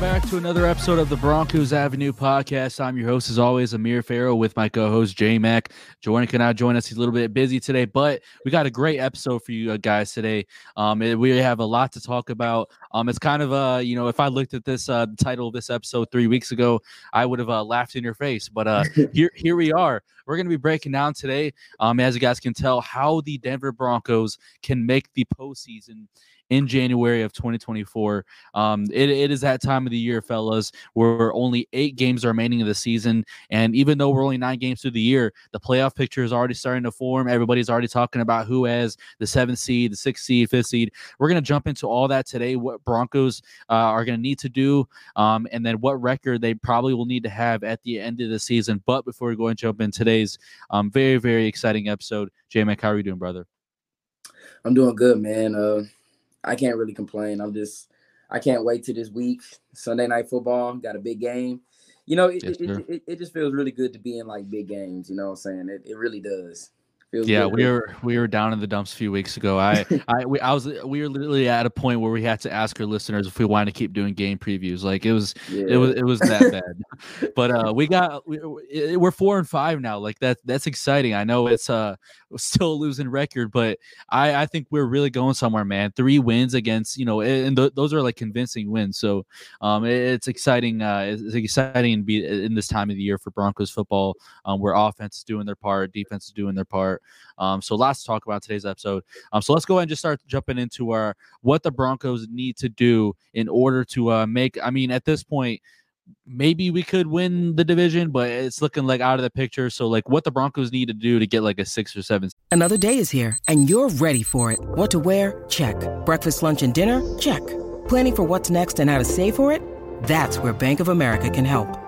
welcome back to another episode of the Broncos Avenue podcast. I'm your host, as always, Amir Farrow, with my co-host JMack. Jordan cannot join us; he's a little bit busy today, but we got a great episode for you guys today. Um, it, we have a lot to talk about. Um, it's kind of uh, you know, if I looked at this uh, title of this episode three weeks ago, I would have uh, laughed in your face. But uh, here, here we are. We're going to be breaking down today, um, as you guys can tell, how the Denver Broncos can make the postseason in January of 2024. Um, it, it is that time of the year, fellas, where only eight games are remaining of the season. And even though we're only nine games through the year, the playoff picture is already starting to form. Everybody's already talking about who has the seventh seed, the sixth seed, fifth seed. We're going to jump into all that today, what Broncos uh, are going to need to do, um, and then what record they probably will need to have at the end of the season. But before we go and jump in today's um, very, very exciting episode, JMack, how are you doing, brother? I'm doing good, man. Uh, I can't really complain. I'm just I can't wait to this week. Sunday night football, got a big game. You know, it, yes, it, it, it, just feels really good to be in like big games. You know what I'm saying? It, it really does. Feels yeah, good. we were we were down in the dumps a few weeks ago. I I we, I was we were literally at a point where we had to ask our listeners if we wanted to keep doing game previews. Like it was yeah. it was it was that bad. but uh, we got we, we're four and five now. Like that that's exciting. I know it's uh still a losing record, but I I think we're really going somewhere, man. Three wins against you know, and th- those are like convincing wins. So um, it, it's exciting. Uh, it's, it's exciting to be in this time of the year for Broncos football, um, where offense is doing their part, defense is doing their part. Um, so lots to talk about today's episode. Um, so let's go ahead and just start jumping into our what the Broncos need to do in order to uh, make. I mean, at this point, maybe we could win the division, but it's looking like out of the picture. So like, what the Broncos need to do to get like a six or seven. Another day is here, and you're ready for it. What to wear? Check. Breakfast, lunch, and dinner? Check. Planning for what's next and how to save for it? That's where Bank of America can help.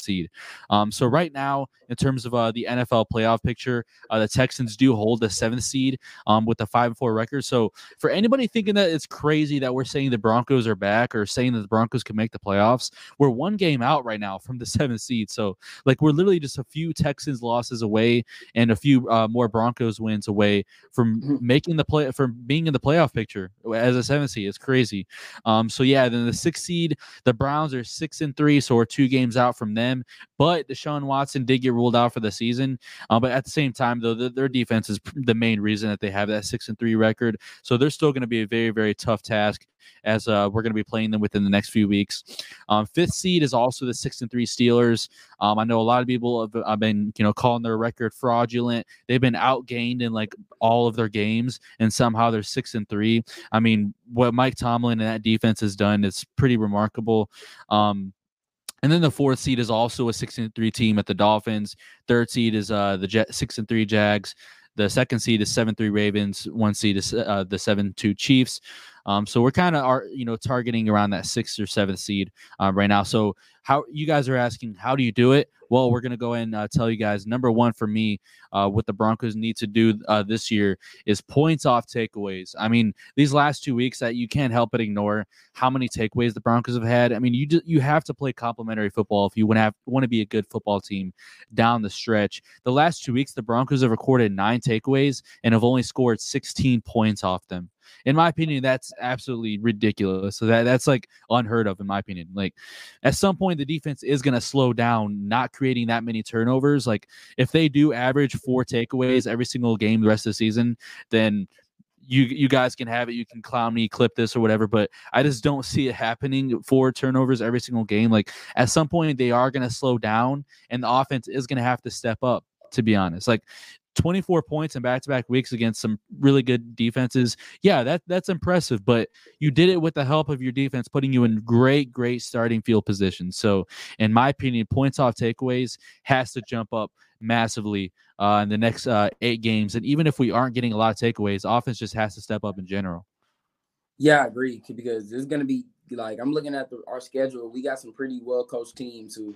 seed. Um, so right now, in terms of uh, the NFL playoff picture, uh, the Texans do hold the seventh seed um, with a five and four record. So for anybody thinking that it's crazy that we're saying the Broncos are back or saying that the Broncos can make the playoffs, we're one game out right now from the seventh seed. So like we're literally just a few Texans losses away and a few uh, more Broncos wins away from mm-hmm. making the play from being in the playoff picture as a seventh seed. It's crazy. Um, so yeah, then the sixth seed, the Browns are six and three, so we're two games out from them. But Deshaun Watson did get ruled out for the season. Uh, but at the same time, though, the, their defense is the main reason that they have that six and three record. So they're still going to be a very, very tough task as uh, we're going to be playing them within the next few weeks. Um, fifth seed is also the six and three Steelers. Um, I know a lot of people have, have, been, you know, calling their record fraudulent. They've been outgained in like all of their games, and somehow they're six and three. I mean, what Mike Tomlin and that defense has done is pretty remarkable. Um, and then the fourth seed is also a six and three team at the Dolphins. Third seed is uh the Jet six and three Jags. The second seed is seven three Ravens. One seed is uh, the seven two Chiefs. Um, so we're kind of are you know targeting around that sixth or seventh seed uh, right now. So how you guys are asking, how do you do it? Well, we're gonna go and uh, tell you guys. Number one for me, uh, what the Broncos need to do uh, this year is points off takeaways. I mean, these last two weeks that you can't help but ignore how many takeaways the Broncos have had. I mean, you do, you have to play complementary football if you want to have want to be a good football team down the stretch. The last two weeks, the Broncos have recorded nine takeaways and have only scored 16 points off them in my opinion, that's absolutely ridiculous. So that that's like unheard of in my opinion. Like at some point, the defense is going to slow down, not creating that many turnovers. Like if they do average four takeaways every single game the rest of the season, then you you guys can have it. You can clown me, clip this or whatever, but I just don't see it happening for turnovers every single game. Like at some point, they are going to slow down, and the offense is going to have to step up. To be honest, like 24 points in back-to-back weeks against some really good defenses. Yeah, that that's impressive, but you did it with the help of your defense putting you in great great starting field position. So, in my opinion, points off takeaways has to jump up massively uh, in the next uh, 8 games and even if we aren't getting a lot of takeaways, offense just has to step up in general. Yeah, I agree because there's going to be like I'm looking at the, our schedule. We got some pretty well coached teams who,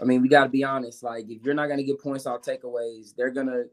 I mean, we got to be honest. Like if you're not going to get points off takeaways, they're gonna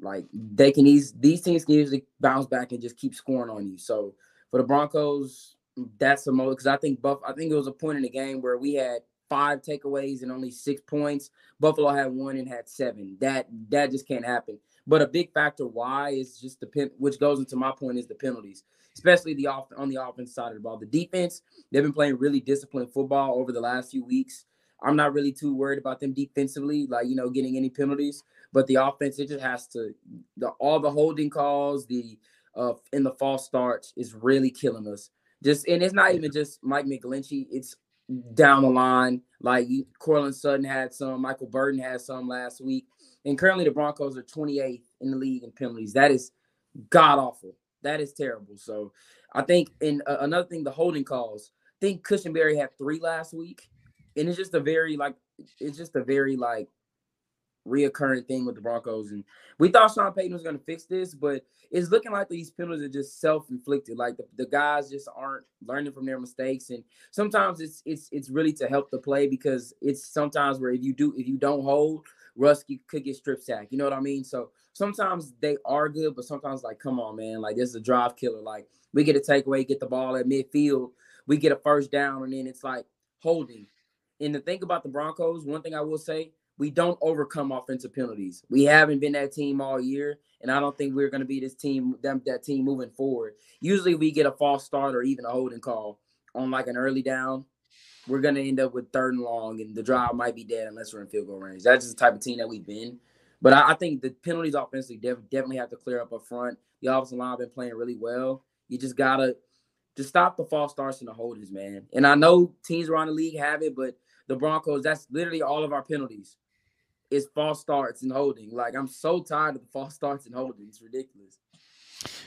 like they can ease these teams can usually bounce back and just keep scoring on you. So for the Broncos, that's the most because I think Buff. I think it was a point in the game where we had five takeaways and only six points. Buffalo had one and had seven. That that just can't happen. But a big factor why is just the pen, which goes into my point is the penalties especially the off on the offense side of the ball. The defense, they've been playing really disciplined football over the last few weeks. I'm not really too worried about them defensively, like you know, getting any penalties. But the offense, it just has to the all the holding calls, the uh in the false starts is really killing us. Just and it's not even just Mike McGlinchey, it's down the line. Like Courtland Sutton had some, Michael Burton had some last week. And currently the Broncos are 28th in the league in penalties. That is god awful. That is terrible. So I think, and uh, another thing, the holding calls. I think Cushenberry had three last week, and it's just a very like, it's just a very like reoccurring thing with the Broncos. And we thought Sean Payton was going to fix this, but it's looking like these penalties are just self-inflicted. Like the, the guys just aren't learning from their mistakes. And sometimes it's it's it's really to help the play because it's sometimes where if you do if you don't hold, Russ could get strip sack. You know what I mean? So sometimes they are good, but sometimes like, come on, man, like this is a drive killer. Like we get a takeaway, get the ball at midfield, we get a first down, and then it's like holding. And the thing about the Broncos, one thing I will say, we don't overcome offensive penalties. We haven't been that team all year, and I don't think we're going to be this team, them, that team moving forward. Usually, we get a false start or even a holding call on like an early down. We're going to end up with third and long, and the drive might be dead unless we're in field goal range. That's just the type of team that we've been. But I, I think the penalties offensively def- definitely have to clear up up front. The offensive line been playing really well. You just gotta just stop the false starts and the holdings, man. And I know teams around the league have it, but the Broncos, that's literally all of our penalties. Is false starts and holding. Like I'm so tired of the false starts and holding. It's ridiculous.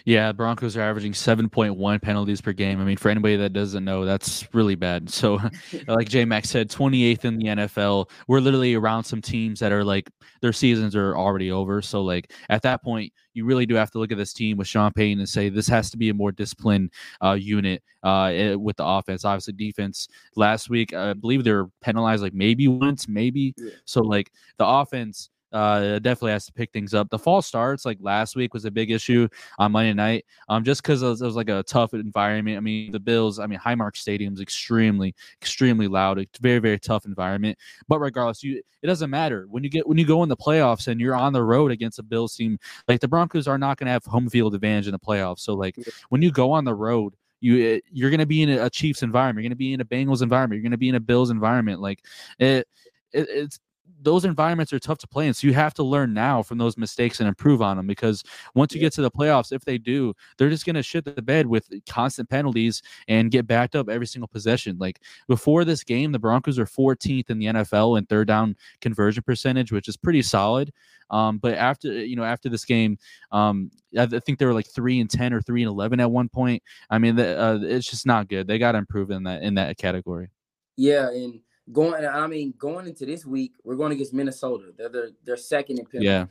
Yeah, Broncos are averaging 7.1 penalties per game. I mean, for anybody that doesn't know, that's really bad. So, like J Max said, 28th in the NFL. We're literally around some teams that are like their seasons are already over. So, like at that point, you really do have to look at this team with Sean Payton and say this has to be a more disciplined uh, unit uh, eh, with the offense. Obviously, defense last week, I believe they were penalized like maybe once, maybe. Yeah. So, like the offense uh, definitely has to pick things up. The false starts like last week was a big issue on Monday night, um, just because it, it, was like a tough environment. I mean, the Bills, I mean, Highmark Stadium is extremely, extremely loud. It's very, very tough environment. But regardless, you it doesn't matter when you get when you go in the playoffs and you're on the road against a Bills team. Like the Broncos are not going to have home field advantage in the playoffs. So like when you go on the road you you're going to be in a, Chiefs environment. You're going to be in a Bengals environment. You're going to be in a Bills environment. Like it, it, it's those environments are tough to play in. So you have to learn now from those mistakes and improve on them because once you get to the playoffs, if they do, they're just going to shit the bed with constant penalties and get backed up every single possession. Like before this game, the Broncos are 14th in the NFL in third down conversion percentage, which is pretty solid. Um, but after you know after this game, um, I think they were like three and ten or three and eleven at one point. I mean, the, uh, it's just not good. They got to improve in that in that category. Yeah, and going I mean going into this week, we're going against Minnesota. They're they're, second in penalty. Yeah.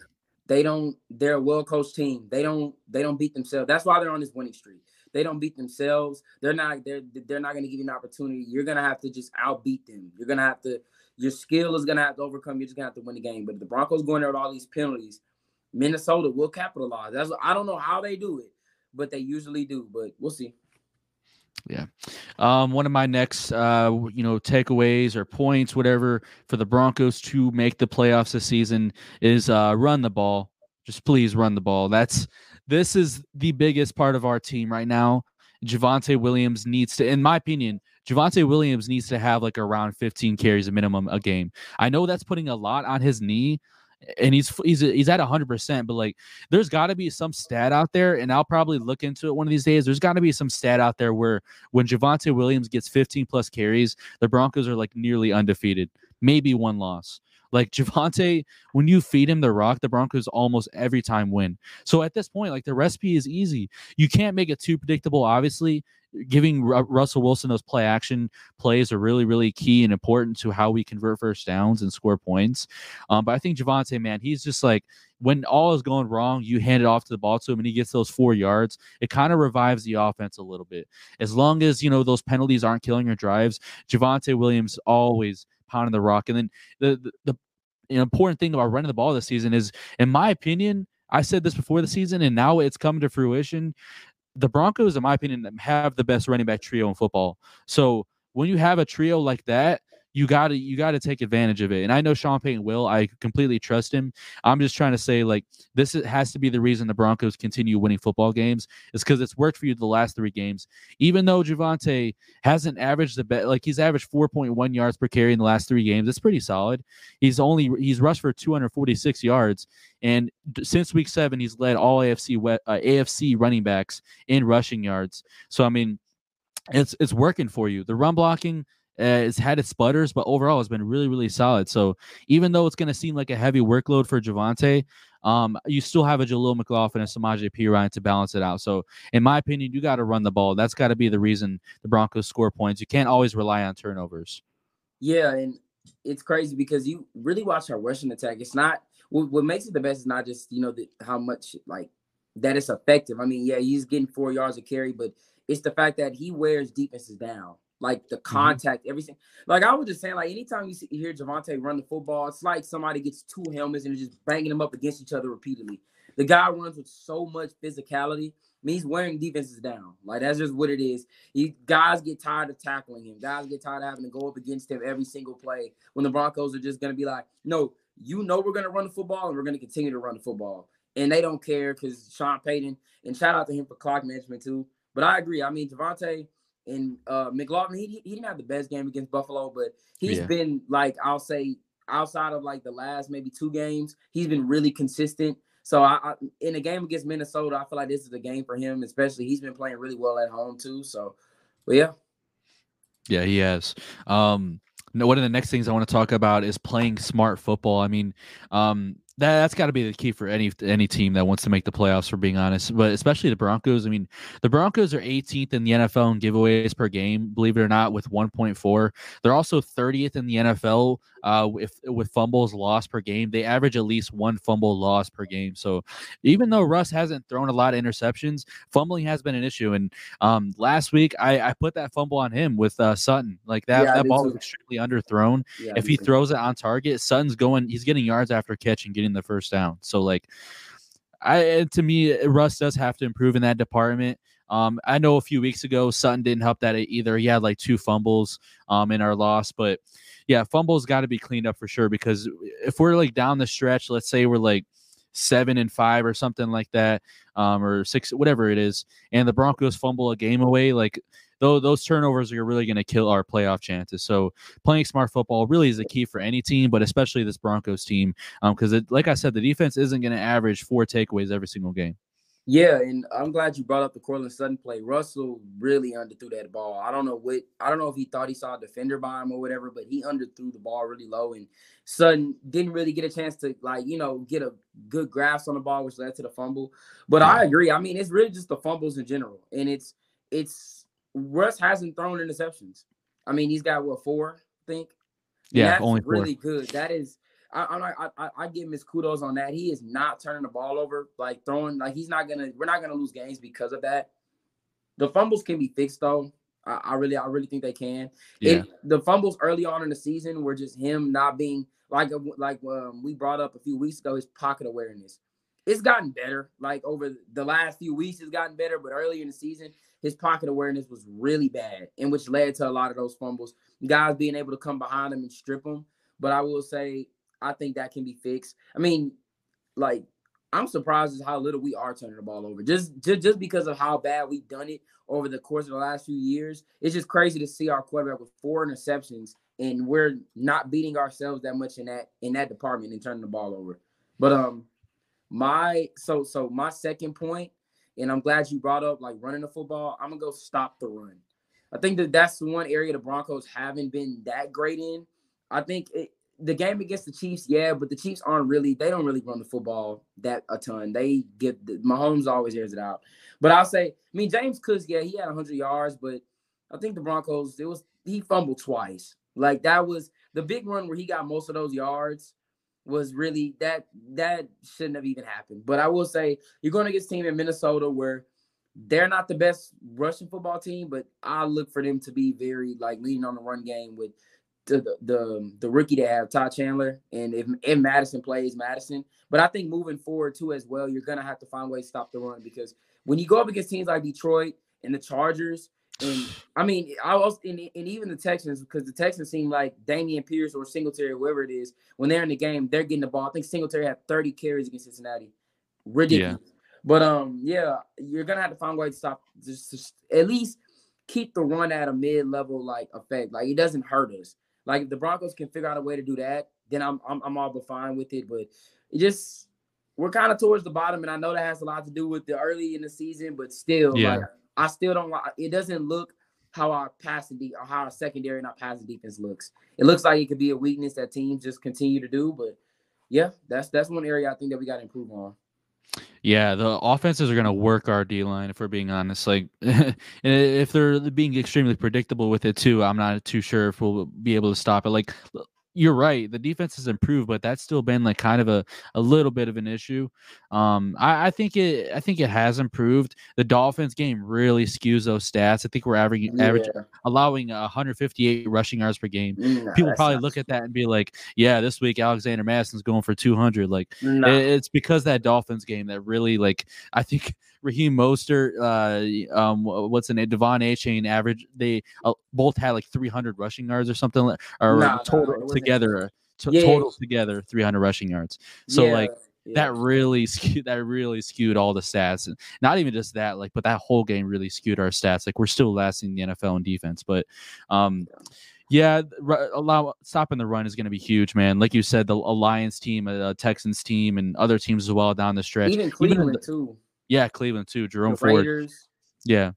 They don't they're a well coached team. They don't they don't beat themselves. That's why they're on this winning streak. They don't beat themselves. They're not they're they're not going to give you an opportunity. You're going to have to just outbeat them. You're going to have to your skill is going to have to overcome. You're just going to have to win the game. But the Broncos going there with all these penalties, Minnesota will capitalize. That's I don't know how they do it, but they usually do. But we'll see. Yeah. Um, one of my next, uh, you know, takeaways or points, whatever, for the Broncos to make the playoffs this season is uh, run the ball. Just please run the ball. That's this is the biggest part of our team right now. Javonte Williams needs to, in my opinion, Javonte Williams needs to have like around 15 carries a minimum a game. I know that's putting a lot on his knee, and he's he's he's at 100% but like there's got to be some stat out there and I'll probably look into it one of these days there's got to be some stat out there where when Javonte Williams gets 15 plus carries the Broncos are like nearly undefeated maybe one loss Like Javonte, when you feed him the rock, the Broncos almost every time win. So at this point, like the recipe is easy. You can't make it too predictable, obviously giving Russell Wilson those play action plays are really, really key and important to how we convert first downs and score points. Um, but I think Javonte, man, he's just like when all is going wrong, you hand it off to the ball to him and he gets those four yards. It kind of revives the offense a little bit. As long as you know those penalties aren't killing your drives, Javonte Williams always pounding the rock. And then the the, the important thing about running the ball this season is, in my opinion, I said this before the season, and now it's come to fruition the Broncos, in my opinion, have the best running back trio in football. So when you have a trio like that, you gotta you gotta take advantage of it. And I know Sean Payton will. I completely trust him. I'm just trying to say like this has to be the reason the Broncos continue winning football games is because it's worked for you the last three games. Even though Javonte hasn't averaged the bet like he's averaged 4.1 yards per carry in the last three games. It's pretty solid. He's only he's rushed for 246 yards, and since week seven he's led all AFC uh, AFC running backs in rushing yards. So I mean, it's it's working for you. The run blocking uh, it's had its sputters, but overall it's been really, really solid. So even though it's going to seem like a heavy workload for Javonte, um, you still have a Jaleel McLaughlin and Samaje Perine to balance it out. So in my opinion, you got to run the ball. That's got to be the reason the Broncos score points. You can't always rely on turnovers. Yeah, and it's crazy because you really watch our rushing attack. It's not what, what makes it the best is not just you know the, how much like that it's effective. I mean, yeah, he's getting four yards of carry, but it's the fact that he wears defenses down like the mm-hmm. contact, mm-hmm. everything. Like I was just saying, like anytime you, see, you hear Javonte run the football, it's like somebody gets two helmets and just banging them up against each other repeatedly. The guy runs with so much physicality. I mean, he's wearing defenses down. Like that's just what it is. He guys get tired of tackling him. Guys get tired of having to go up against him every single play. When the Broncos are just gonna be like, no, you know we're gonna run the football and we're gonna continue to run the football. And they don't care because Sean Payton and shout out to him for clock management too. But I agree. I mean, Javonte, and uh, McLaughlin, he, he didn't have the best game against Buffalo, but he's yeah. been like I'll say outside of like the last maybe two games, he's been really consistent. So I, I, in a game against Minnesota, I feel like this is a game for him, especially he's been playing really well at home too. So, but yeah, yeah, he has. Um, one of the next things I want to talk about is playing smart football. I mean, um, that, that's got to be the key for any any team that wants to make the playoffs. For being honest, but especially the Broncos. I mean, the Broncos are 18th in the NFL in giveaways per game. Believe it or not, with 1.4. They're also 30th in the NFL uh, with with fumbles lost per game. They average at least one fumble loss per game. So even though Russ hasn't thrown a lot of interceptions, fumbling has been an issue. And um, last week I, I put that fumble on him with uh, Sutton. Like that yeah, that ball too. was extremely underthrown. Yeah, if he throws it on target, Sutton's going. He's getting yards after catch and getting the first down. So like. I to me, Russ does have to improve in that department. Um, I know a few weeks ago Sutton didn't help that either. He had like two fumbles um, in our loss, but yeah, fumbles got to be cleaned up for sure because if we're like down the stretch, let's say we're like seven and five or something like that, um, or six, whatever it is, and the Broncos fumble a game away, like though those turnovers are really going to kill our playoff chances. So playing smart football really is the key for any team, but especially this Broncos team, because um, like I said, the defense isn't going to average four takeaways every single game. Yeah, and I'm glad you brought up the Courtland Sutton play. Russell really underthrew that ball. I don't know what I don't know if he thought he saw a defender by him or whatever, but he underthrew the ball really low, and Sutton didn't really get a chance to like you know get a good grasp on the ball, which led to the fumble. But yeah. I mm-hmm. agree. I mean, it's really just the fumbles in general, and it's it's Russ hasn't thrown interceptions. I mean, he's got what four, I think. Yeah, only four. really good. That is I, I'm like, I, I give him his kudos on that. He is not turning the ball over, like throwing, like he's not gonna. We're not gonna lose games because of that. The fumbles can be fixed though. I, I really, I really think they can. Yeah. It, the fumbles early on in the season were just him not being like, like um, we brought up a few weeks ago. His pocket awareness. It's gotten better. Like over the last few weeks, it's gotten better. But earlier in the season, his pocket awareness was really bad, and which led to a lot of those fumbles. Guys being able to come behind him and strip him. But I will say I think that can be fixed. I mean, like I'm surprised at how little we are turning the ball over. Just, just just because of how bad we've done it over the course of the last few years. It's just crazy to see our quarterback with four interceptions and we're not beating ourselves that much in that in that department and turning the ball over. But um my so so my second point, and I'm glad you brought up like running the football. I'm gonna go stop the run. I think that that's one area the Broncos haven't been that great in. I think it, the game against the Chiefs, yeah, but the Chiefs aren't really they don't really run the football that a ton. They get the, Mahomes always airs it out. But I'll say, I mean, James Cooks, yeah, he had 100 yards, but I think the Broncos, it was he fumbled twice. Like that was the big run where he got most of those yards was really that that shouldn't have even happened. But I will say you're going to get team in Minnesota where they're not the best rushing football team, but I look for them to be very like leaning on the run game with the the the, rookie they have, Todd Chandler, and if, if Mattison plays Mattison, But I think moving forward too as well, you're gonna have to find ways to stop the run because when you go up against teams like Detroit and the Chargers, and I mean, I was and, and even the Texans because the Texans seem like Dameon Pierce or Singletary, whoever it is, when they're in the game, they're getting the ball. I think Singletary had 30 carries against Cincinnati. Ridiculous. Yeah. But um, yeah, you're gonna have to find a way to stop just, just at least keep the run at a mid-level like effect. Like it doesn't hurt us. Like if the Broncos can figure out a way to do that, then I'm I'm, I'm all but fine with it. But it just we're kind of towards the bottom, and I know that has a lot to do with the early in the season, but still, yeah. like I still don't like it. Doesn't look how our passing de- or how our secondary and our passing defense looks. It looks like it could be a weakness that teams just continue to do, but yeah, that's that's one area I think that we got to improve on. Yeah, the offenses are going to work our D line if we're being honest. Like, if they're being extremely predictable with it too, I'm not too sure if we'll be able to stop it. Like, you're right. The defense has improved, but that's still been like kind of a, a little bit of an issue. Um, I, I think it I think it has improved. The Dolphins game really skews those stats. I think we're averaging yeah. average allowing 158 rushing yards per game. Mm, People probably look at that and be like, "Yeah, this week Alexander Mattison's going for 200." Like, it, it's because that Dolphins game that really like I think Raheem Mostert, uh, um, what's the name? De'Von Achane average. They uh, both had like 300 rushing yards or something, or no, total no, together. T- yeah, total yeah. together 300 rushing yards. So yeah, like that really skewed that really skewed all the stats and not even just that like but that whole game really skewed our stats like we're still last in the NFL in defense but um yeah allow stopping the run is going to be huge man like you said the Alliance team a Texans team and other teams as well down the stretch even Cleveland even the, too yeah, Cleveland too. Jerome the Ford. Raiders. Yeah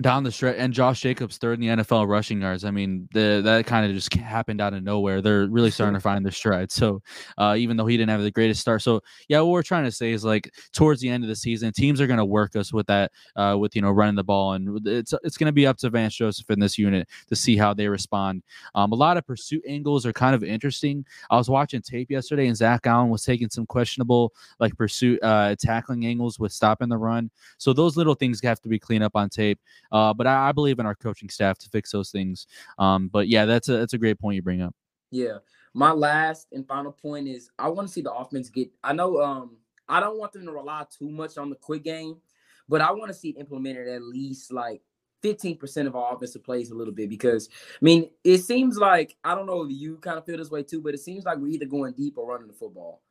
down the stretch and Josh Jacobs third in the NFL rushing yards. I mean, the, that kind of just happened out of nowhere. They're really starting to find their stride. So, uh, even though he didn't have the greatest start, so yeah, what we're trying to say is like towards the end of the season, teams are going to work us with that, uh, with you know running the ball, and it's it's going to be up to Vance Joseph in this unit to see how they respond. Um, a lot of pursuit angles are kind of interesting. I was watching tape yesterday, and Zach Allen was taking some questionable like pursuit uh, tackling angles with stopping the run. So those little things have to be cleaned up on tape. Uh, but I, I, believe in our coaching staff to fix those things. Um, but yeah, that's a that's a great point you bring up. Yeah. My last and final point is I want to see the offense get. I know um I don't want them to rely too much on the quick game, but I want to see it implemented at least like 15% of our offensive plays a little bit because I mean it seems like I don't know if you kind of feel this way too, but it seems like we're either going deep or running the football.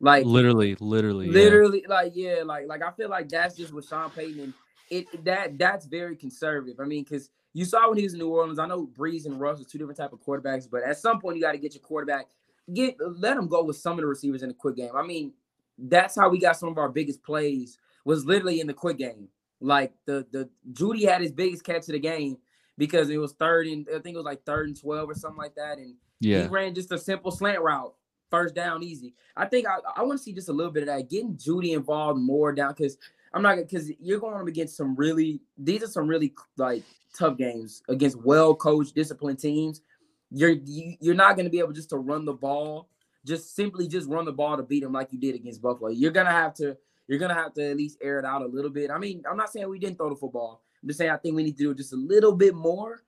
Like literally, literally, literally, yeah. like yeah, like like I feel like that's just what Sean Payton and it that that's very conservative. I mean, because you saw when he was in New Orleans, I know Brees and Russ are two different type of quarterbacks, but at some point you got to get your quarterback, get let him go with some of the receivers in the quick game. I mean, that's how we got some of our biggest plays was literally in the quick game. Like the the Jeudy had his biggest catch of the game because it was third and I think it was like third and twelve or something like that, and yeah, he ran just a simple slant route, first down, easy. I think I, I want to see just a little bit of that, getting Jeudy involved more down because I'm not because you're going up against some really these are some really like tough games against well coached, disciplined teams. You're you, you're not going to be able just to run the ball, just simply just run the ball to beat them like you did against Buffalo. You're gonna have to you're gonna have to at least air it out a little bit. I mean, I'm not saying we didn't throw the football. I'm just saying I think we need to do just a little bit more,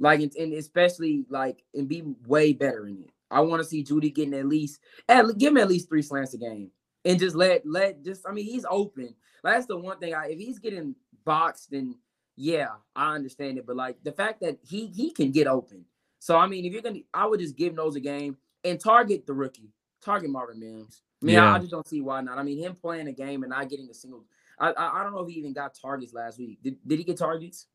like and especially like and be way better in it. I want to see Jeudy getting at least at give him at least three slants a game and just let let just I mean he's open. That's the one thing. I if he's getting boxed, then yeah, I understand it. But like the fact that he he can get open. So I mean, if you're gonna, I would just give those a game and target the rookie, target Marvin Mims. I mean, yeah. I, I, just don't see why not. I mean, him playing a game and not getting a single. I, I, I don't know if he even got targets last week. Did did he get targets?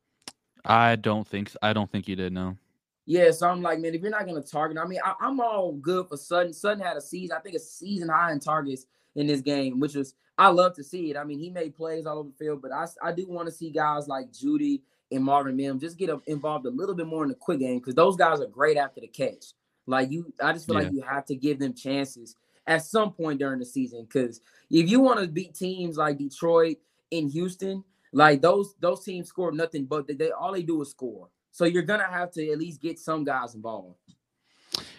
I don't think I don't think he did. No. Yeah, so I'm like, man, if you're not gonna target, I mean, I, am all good for Sutton. Sutton had a season, I think a season high in targets in this game, which was I love to see it. I mean, he made plays all over the field, but I, I do want to see guys like Jeudy and Marvin Mims just get involved a little bit more in the quick game because those guys are great after the catch. Like you, I just feel yeah. like you have to give them chances at some point during the season. Because if you want to beat teams like Detroit in Houston, like those those teams score nothing but they, they all they do is score. So you're gonna have to at least get some guys involved.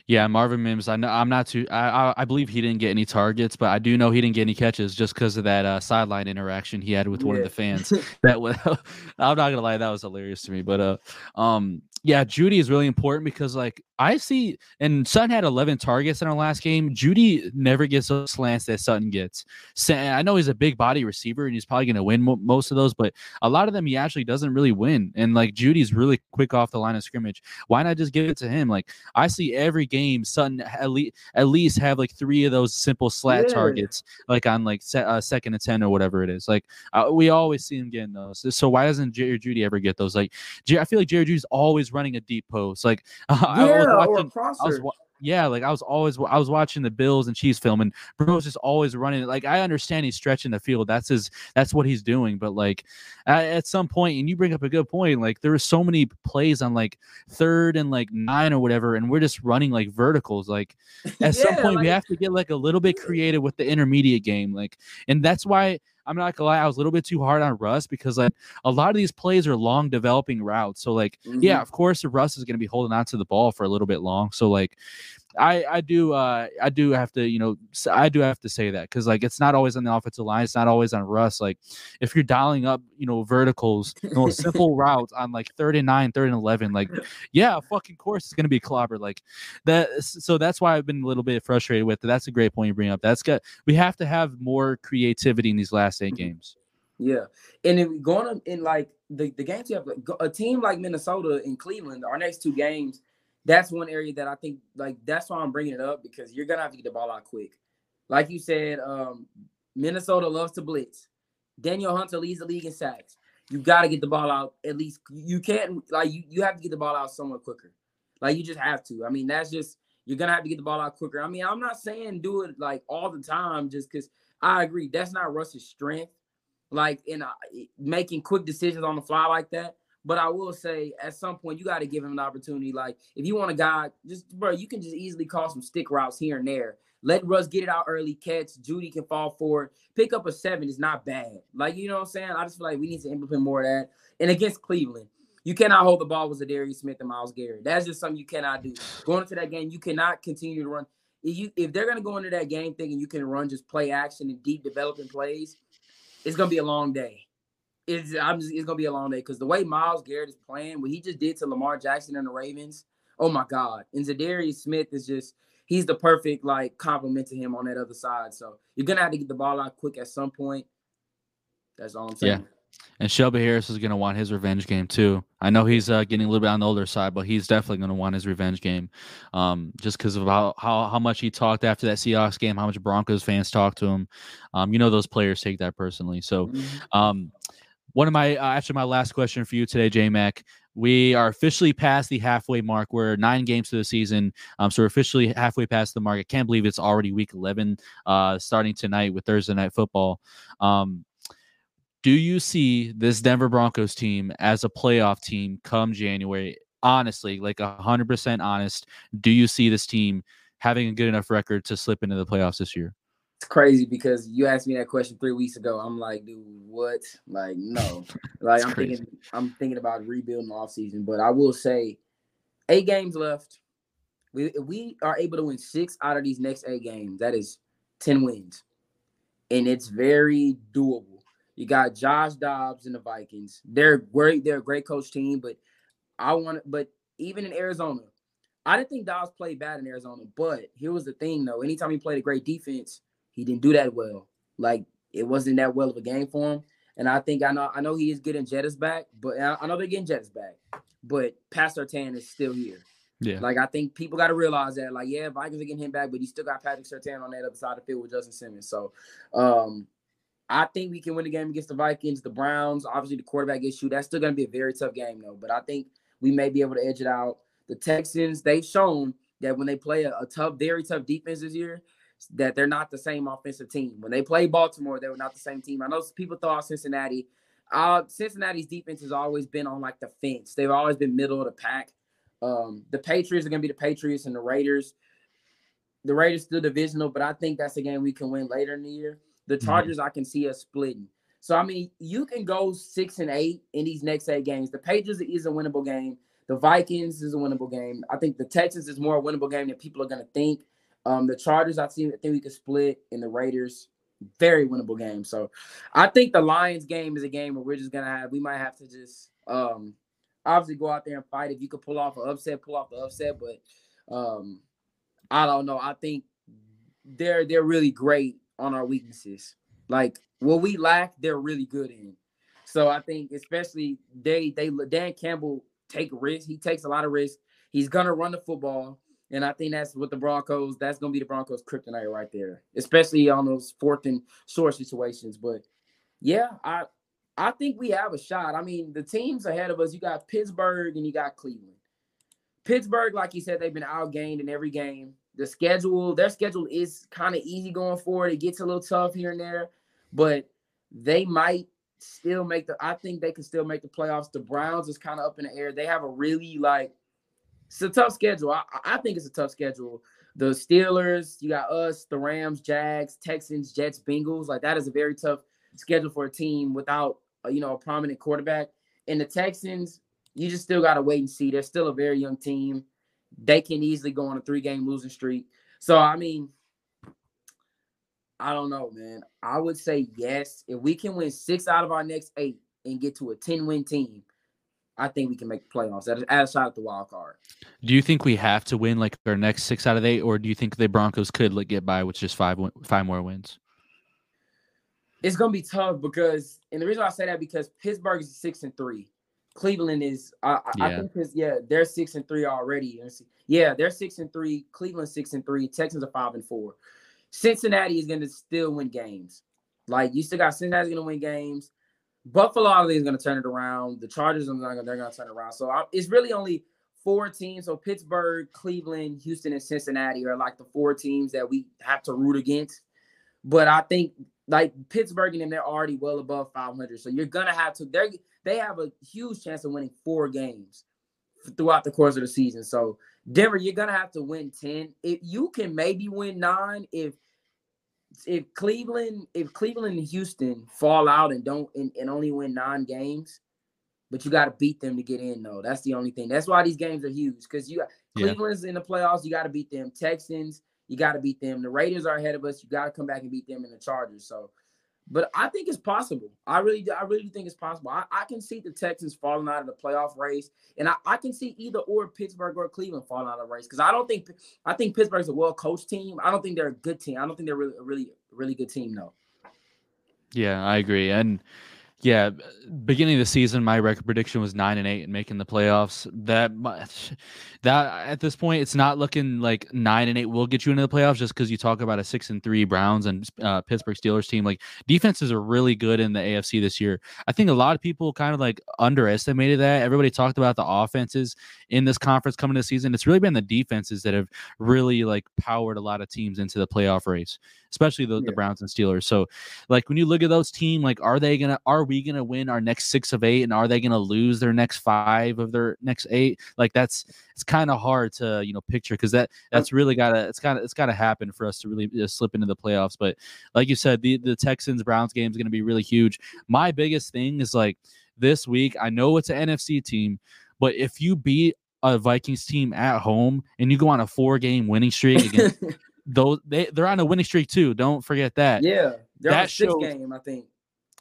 Yeah, Marvin Mims. I know I'm not too. I, I, I believe he didn't get any targets, but I do know he didn't get any catches just because of that uh, sideline interaction he had with yeah. one of the fans. that was. I'm not gonna lie, that was hilarious to me. But uh, um, yeah, Jeudy is really important because like I see, and Sutton had 11 targets in our last game. Jeudy never gets those slants that Sutton gets. I know he's a big body receiver and he's probably going to win mo- most of those, but a lot of them he actually doesn't really win. And like Jeudy's really quick off the line of scrimmage. Why not just give it to him? Like I see every game Sutton at, le- at least have like three of those simple slat yeah. targets, like on like se- uh, second and 10 or whatever it is. Like uh, we always see him getting those. So why doesn't Jerry Jeudy ever get those? Like I feel like Jerry Jeudy's always running a deep post. Like yeah, I was watching, I was, yeah, like I was always I was watching the Bills and Chiefs film, and Bro's just always running. Like I understand he's stretching the field. That's his. That's what he's doing. But like at, at some point, and you bring up a good point. Like there are so many plays on like third and like nine or whatever, and we're just running like verticals. Like at yeah, some point, like, we have to get like a little bit creative with the intermediate game. Like, and that's why I'm not gonna lie, I was a little bit too hard on Russ because like a lot of these plays are long developing routes. So like, mm-hmm. yeah, of course, Russ is gonna be holding on to the ball for a little bit long. So like, I I do uh I do have to you know I do have to say that because like it's not always on the offensive line, it's not always on Russ. Like if you're dialing up you know verticals, you know, simple routes on like third and nine, third and eleven, like yeah, fucking course it's gonna be clobbered like that. So that's why I've been a little bit frustrated with it. That's a great point you bring up. That's good. We have to have more creativity in these last eight mm-hmm. games. Yeah, and then going in like the the games you have a team like Minnesota and Cleveland, our next two games that's one area that I think like that's why I'm bringing it up because you're gonna have to get the ball out quick. Like you said, um, Minnesota loves to blitz. Danielle Hunter leads the league in sacks. You got to get the ball out at least. You can't like you, you have to get the ball out somewhat quicker. Like you just have to. I mean, that's just you're gonna have to get the ball out quicker. I mean, I'm not saying do it like all the time just because I agree that's not Russ's strength. Like in uh, making quick decisions on the fly like that. But I will say, at some point, you got to give him an opportunity. Like, if you want a guy, just bro, you can just easily call some stick routes here and there. Let Russ get it out early, catch. Jeudy can fall forward. Pick up a seven is not bad. Like, you know what I'm saying? I just feel like we need to implement more of that. And against Cleveland, you cannot hold the ball with Za'Darius Smith and Myles Garrett. That's just something you cannot do. Going into that game, you cannot continue to run. If you if they're gonna go into that game thinking you can run just play action and deep developing plays, it's gonna be a long day it's I'm just, it's gonna be a long day because the way Myles Garrett is playing, what he just did to Lamar Jackson and the Ravens, oh my God! And Za'Darius Smith is just he's the perfect like compliment to him on that other side. So you're gonna have to get the ball out quick at some point. That's all I'm saying. Yeah. And Shelby Harris is going to want his revenge game too. I know he's uh, getting a little bit on the older side, but he's definitely going to want his revenge game, um, just because of how, how how much he talked after that Seahawks game, how much Broncos fans talked to him. Um, you know those players take that personally. So, mm-hmm. um, one of my uh, actually my last question for you today, JMack. We are officially past the halfway mark. We're nine games to the season, um, so we're officially halfway past the mark. I can't believe it's already week eleven, uh, starting tonight with Thursday night football. Um, do you see this Denver Broncos team as a playoff team come January? Honestly, like hundred percent honest, do you see this team having a good enough record to slip into the playoffs this year? It's crazy because you asked me that question three weeks ago. I'm like, dude, what? Like, no. Like I'm crazy. thinking I'm thinking about rebuilding off season. But I will say eight games left. We we are able to win six out of these next eight games, that is 10 wins. And it's very doable. You got Josh Dobbs and the Vikings. They're great, they're a great coach team, but I want but even in Arizona, I didn't think Dobbs played bad in Arizona. But here was the thing though. Anytime he played a great defense, he didn't do that well. Like it wasn't that well of a game for him. And I think I know I know he is getting Jettis back, but I know they're getting Jettis back. But Pat Surtain is still here. Yeah. Like I think people got to realize that. Like, yeah, Vikings are getting him back, but he still got Patrick Surtain on that other side of the field with Justin Simmons. So um I think we can win the game against the Vikings, the Browns. Obviously, the quarterback issue. That's still going to be a very tough game, though. But I think we may be able to edge it out. The Texans, they've shown that when they play a, a tough, very tough defense this year, that they're not the same offensive team. When they played Baltimore, they were not the same team. I know people thought Cincinnati. Uh, Cincinnati's defense has always been on like the fence. They've always been middle of the pack. Um, the Patriots are gonna be the Patriots and the Raiders. The Raiders still divisional, but I think that's a game we can win later in the year. The mm-hmm. Chargers, mm-hmm. I can see us splitting. So I mean, you can go six and eight in these next eight games. The Patriots is a winnable game. The Vikings is a winnable game. I think the Texans is more a winnable game than people are gonna think. Um, the Chargers, I think, I think we could split, and the Raiders, very winnable game. So I think the Lions game is a game where we're just gonna have we might have to just um obviously go out there and fight. If you could pull off an upset, pull off the upset. But um I don't know. I think they're they're really great on our weaknesses. Like what we lack, they're really good in. So I think especially they they Dan Campbell take risks. He takes a lot of risks. He's gonna run the football. And I think that's what the Broncos, that's going to be the Broncos' kryptonite right there, especially on those fourth and short situations. But yeah, I I think we have a shot. I mean, the teams ahead of us, you got Pittsburgh and you got Cleveland. Pittsburgh, like you said, they've been outgained in every game. The schedule, their schedule is kind of easy going forward. It gets a little tough here and there, but they might still make the. I think they can still make the playoffs. The Browns is kind of up in the air. They have a really like it's a tough schedule. I, I think it's a tough schedule. The Steelers, you got us, the Rams, Jags, Texans, Jets, Bengals. Like that is a very tough schedule for a team without uh, you know a prominent quarterback. And the Texans, you just still got to wait and see. They're still a very young team. They can easily go on a three game losing streak. So I mean, I don't know, man. I would say yes. If we can win six out of our next eight and get to a 10 win team, I think we can make the playoffs. Add, add a shot at the wild card. Do you think we have to win like our next six out of eight, or do you think the Broncos could like get by with just five five more wins? It's gonna be tough because, and the reason I say that because Pittsburgh is six and three, Cleveland is. I, yeah. I think yeah, they're six and three already. Yeah, they're six and three. Cleveland six and three. Texans are five and four. Cincinnati is gonna still win games. Like you still got Cincinnati's gonna win games. Buffalo obviously is going to turn it around. The Chargers are going to they're going to turn it around. So I, it's really only four teams. So Pittsburgh, Cleveland, Houston, and Cincinnati are like the four teams that we have to root against. But I think like Pittsburgh and them, they're already well above 500. So you're gonna have to. They they have a huge chance of winning four games throughout the course of the season. So Denver, you're gonna have to win 10. If you can maybe win nine, if if Cleveland, if Cleveland and Houston fall out and don't and, and only win nine games, but you got to beat them to get in though. That's the only thing. That's why these games are huge because you got Cleveland's in the playoffs. You got to beat them. Texans, you got to beat them. The Raiders are ahead of us. You got to come back and beat them in the Chargers. So but I think it's possible. I really, I really think it's possible. I, I can see the Texans falling out of the playoff race, and I, I can see either or Pittsburgh or Cleveland falling out of the race because I don't think I think Pittsburgh's a well coached team. I don't think they're a good team. I don't think they're really, really, really good team though. Yeah, I agree, and yeah, beginning of the season, my record prediction was nine and eight and making the playoffs. That much, that at this point, it's not looking like nine and eight will get you into the playoffs just because you talk about a six and three Browns and uh, Pittsburgh Steelers team. Like defenses are really good in the AFC this year. I think a lot of people kind of like underestimated that. Everybody talked about the offenses in this conference coming to season. It's really been the defenses that have really like powered a lot of teams into the playoff race, especially the, yeah. the Browns and Steelers. So, like when you look at those team, like are they gonna are we going to win our next six of eight? And are they going to lose their next five of their next eight? Like that's, it's kind of hard to, you know, picture because that, that's really got to, it's got to, it's got to happen for us to really just slip into the playoffs. But like you said, the, the Texans Browns game is going to be really huge. My biggest thing is like this week, I know it's an NFC team, but if you beat a Vikings team at home and you go on a four game winning streak against those they they're on a winning streak too. Don't forget that. Yeah. They're that six shows, game, I think.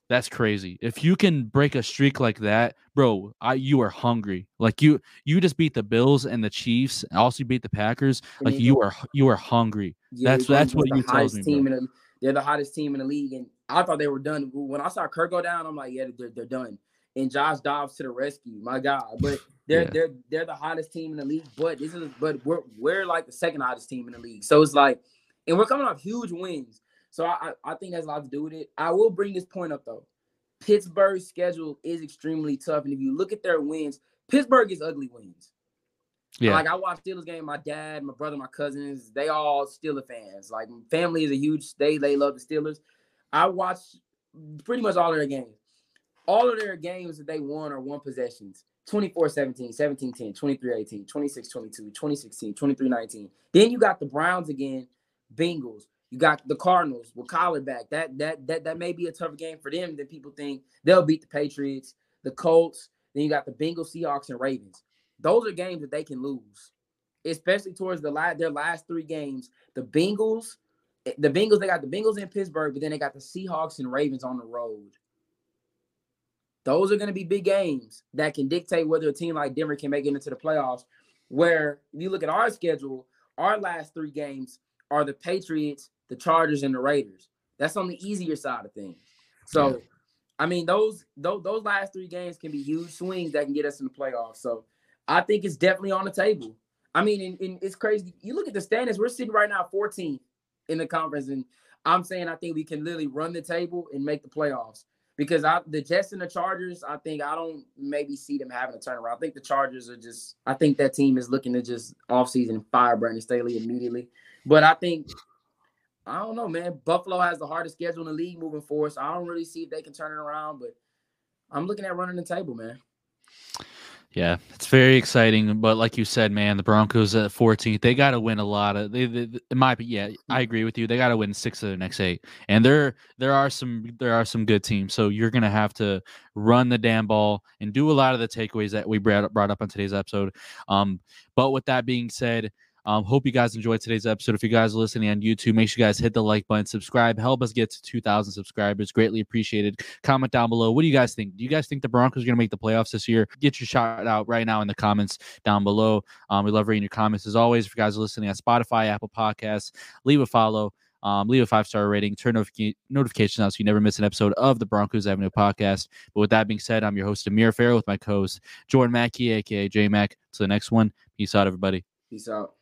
That's crazy. If you can break a streak like that, bro, I you are hungry. Like you you just beat the Bills and the Chiefs, and also beat the Packers. Like you are you are hungry. Yeah, that's that's what you tells me. Team. The, they're the hottest team in the league, and I thought they were done. When I saw Kirk go down, I'm like, yeah, they're, they're done. And Josh Dobbs to the rescue, my God! But they're yeah. they're they're the hottest team in the league. But this is but we're we're like the second hottest team in the league. So it's like, and we're coming off huge wins. So I, I think that's a lot to do with it. I will bring this point up though. Pittsburgh's schedule is extremely tough, and if you look at their wins, Pittsburgh is ugly wins. Yeah. Like I watch Steelers game, my dad, my brother, my cousins, they all Steeler fans. Like family is a huge they they love the Steelers. I watch pretty much all of their games. All of their games that they won are one possessions. 24 17, 17 10, 23 18, 26 22, 2016, 23 19. Then you got the Browns again, Bengals. You got the Cardinals with Kyler back. That that that that may be a tougher game for them than people think. They'll beat the Patriots, the Colts. Then you got the Bengals, Seahawks, and Ravens. Those are games that they can lose, especially towards the last their last three games. The Bengals, eh, the Bengals, they got the Bengals in Pittsburgh, but then they got the Seahawks and Ravens on the road. Those are going to be big games that can dictate whether a team like Denver can make it into the playoffs. Where if you look at our schedule, our last three games are the Patriots, the Chargers, and the Raiders. That's on the easier side of things. So, yeah. I mean, those, those those last three games can be huge swings that can get us in the playoffs. So, I think it's definitely on the table. I mean, and, and it's crazy. You look at the standings; we're sitting right now 14th in the conference, and I'm saying I think we can literally run the table and make the playoffs because I the Jets and the Chargers, I think I don't maybe see them having a turnaround. I think the Chargers are just I think that team is looking to just offseason fire Brandon Staley immediately. But I think I don't know, man. Buffalo has the hardest schedule in the league moving forward. So I don't really see if they can turn it around, but I'm looking at running the table, man. Yeah, it's very exciting. But like you said, man, the Broncos at 14th, they got to win a lot of. They, they, it might be. Yeah, I agree with you. They got to win six of the next eight, and there there are some there are some good teams. So you're gonna have to run the damn ball and do a lot of the takeaways that we brought up, brought up on today's episode. Um, but with that being said, um, hope you guys enjoyed today's episode. If you guys are listening on YouTube, make sure you guys hit the like button, subscribe, help us get to 2,000 subscribers. Greatly appreciated. Comment down below. What do you guys think? Do you guys think the Broncos are going to make the playoffs this year? Get your shout out right now in the comments down below. Um, we love reading your comments as always. If you guys are listening on Spotify, Apple Podcasts, leave a follow. Um, leave a five star rating, turn notific- notifications on so you never miss an episode of the Broncos Avenue podcast. But with that being said, I'm your host, Amir Farrell, with my co host, Jordan Mackey, aka JMack. To the next one. Peace out, everybody. Peace out.